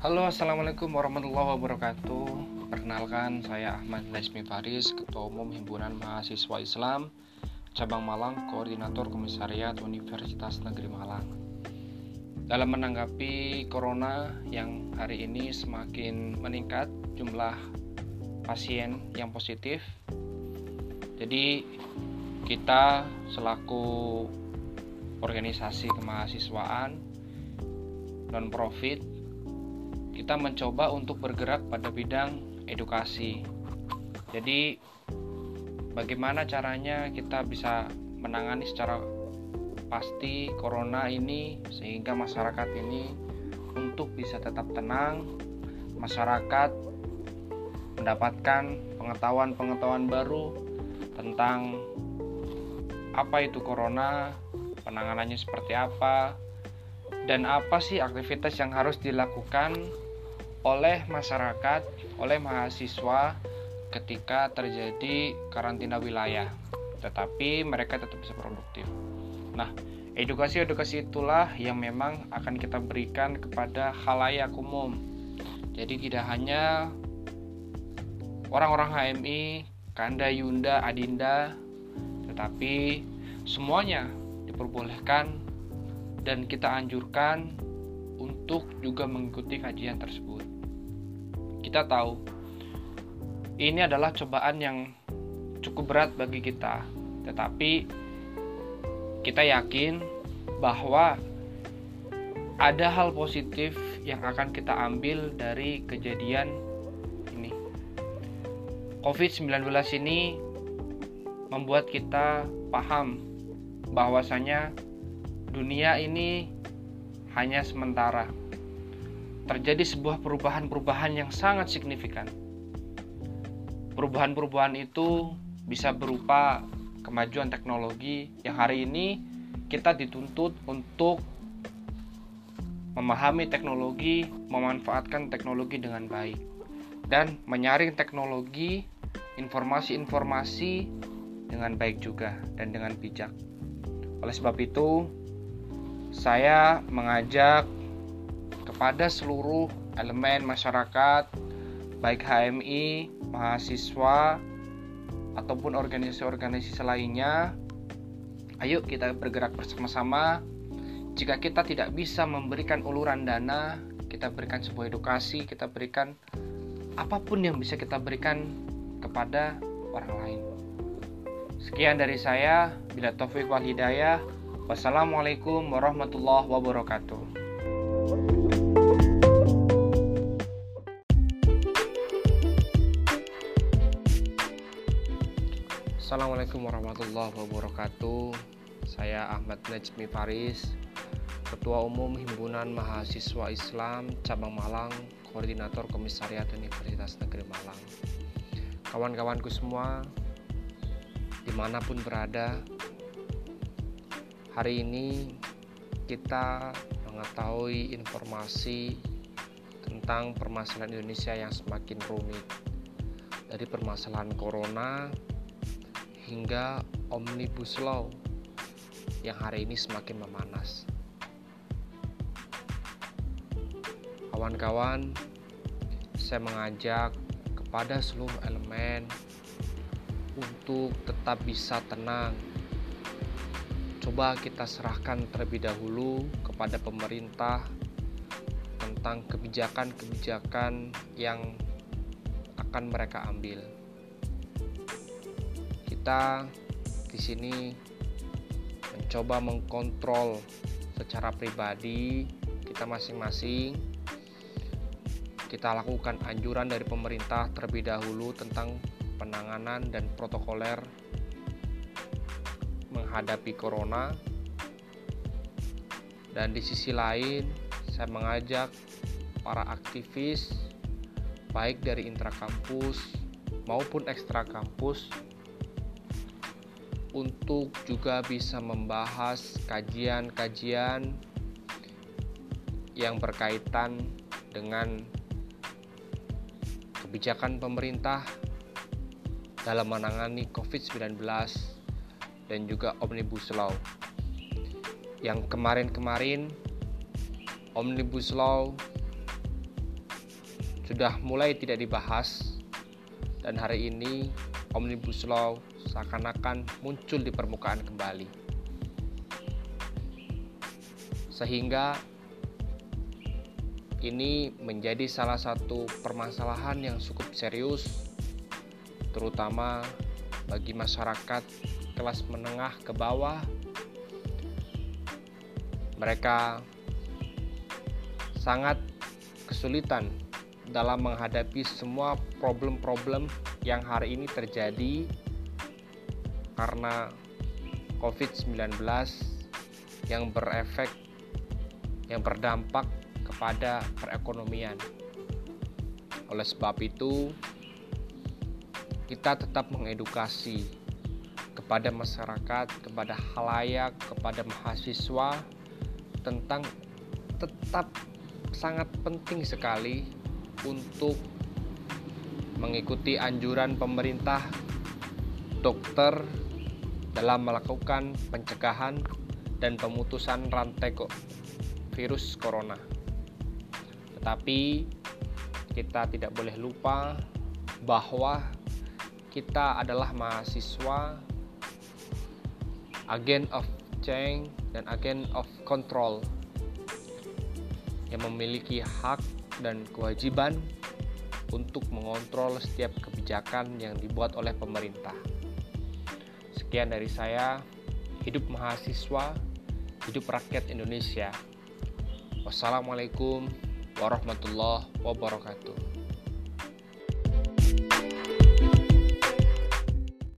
Halo, assalamualaikum warahmatullahi wabarakatuh. Perkenalkan, saya Ahmad Lesmi Faris, Ketua Umum Himpunan Mahasiswa Islam Cabang Malang, Koordinator Komisariat Universitas Negeri Malang. Dalam menanggapi corona yang hari ini semakin meningkat jumlah pasien yang positif, jadi kita selaku organisasi kemahasiswaan non profit kita mencoba untuk bergerak pada bidang edukasi. Jadi bagaimana caranya kita bisa menangani secara pasti corona ini sehingga masyarakat ini untuk bisa tetap tenang, masyarakat mendapatkan pengetahuan-pengetahuan baru tentang apa itu corona, penanganannya seperti apa, dan apa sih aktivitas yang harus dilakukan oleh masyarakat, oleh mahasiswa ketika terjadi karantina wilayah. Tetapi mereka tetap bisa produktif. Nah, edukasi-edukasi itulah yang memang akan kita berikan kepada halayak umum. Jadi tidak hanya orang-orang HMI, Kanda, Yunda, Adinda, tetapi semuanya diperbolehkan dan kita anjurkan untuk juga mengikuti kajian tersebut. Kita tahu ini adalah cobaan yang cukup berat bagi kita, tetapi kita yakin bahwa ada hal positif yang akan kita ambil dari kejadian ini. COVID-19 ini membuat kita paham bahwasanya dunia ini hanya sementara. Terjadi sebuah perubahan-perubahan yang sangat signifikan. Perubahan-perubahan itu bisa berupa kemajuan teknologi yang hari ini kita dituntut untuk memahami teknologi, memanfaatkan teknologi dengan baik, dan menyaring teknologi, informasi-informasi dengan baik juga dan dengan bijak. Oleh sebab itu, saya mengajak kepada seluruh elemen masyarakat, baik HMI, mahasiswa, ataupun organisasi-organisasi lainnya, ayo kita bergerak bersama-sama. Jika kita tidak bisa memberikan uluran dana, kita berikan sebuah edukasi, kita berikan apa pun yang bisa kita berikan kepada orang lain. Sekian dari saya, bila taufik wal hidayah. Wassalamualaikum warahmatullahi wabarakatuh. Assalamualaikum warahmatullahi wabarakatuh. Saya Ahmad Najmi Faris, Ketua Umum Himpunan Mahasiswa Islam Cabang Malang, Koordinator Komisariat Universitas Negeri Malang. Kawan-kawanku semua, di mana pun berada hari ini kita mengetahui informasi tentang permasalahan Indonesia yang semakin rumit dari permasalahan corona hingga omnibus law yang hari ini semakin memanas kawan-kawan saya mengajak kepada seluruh elemen untuk tetap bisa tenang. Coba kita serahkan terlebih dahulu kepada pemerintah tentang kebijakan-kebijakan yang akan mereka ambil. Kita di sini mencoba mengkontrol secara pribadi kita masing-masing kita lakukan anjuran dari pemerintah terlebih dahulu tentang penanganan dan protokoler menghadapi corona. Dan di sisi lain saya mengajak para aktivis baik dari intrakampus maupun ekstra kampus untuk juga bisa membahas kajian-kajian yang berkaitan dengan kebijakan pemerintah dalam menangani COVID-19 dan juga Omnibus Law. Yang kemarin-kemarin Omnibus Law sudah mulai tidak dibahas dan hari ini Omnibus Law seakan-akan muncul di permukaan kembali. Sehingga ini menjadi salah satu permasalahan yang cukup serius terutama bagi masyarakat kelas menengah ke bawah mereka sangat kesulitan dalam menghadapi semua problem-problem yang hari ini terjadi karena COVID-19 yang berefek yang berdampak kepada perekonomian. Oleh sebab itu, kita tetap mengedukasi kepada masyarakat, kepada halayak, kepada mahasiswa tentang tetap sangat penting sekali untuk mengikuti anjuran pemerintah dokter dalam melakukan pencegahan dan pemutusan rantai virus corona. Tetapi kita tidak boleh lupa bahwa kita adalah mahasiswa agen of change dan agen of control yang memiliki hak dan kewajiban untuk mengontrol setiap kebijakan yang dibuat oleh pemerintah. Sekian dari saya, hidup mahasiswa, hidup rakyat Indonesia. Wassalamualaikum warahmatullahi wabarakatuh.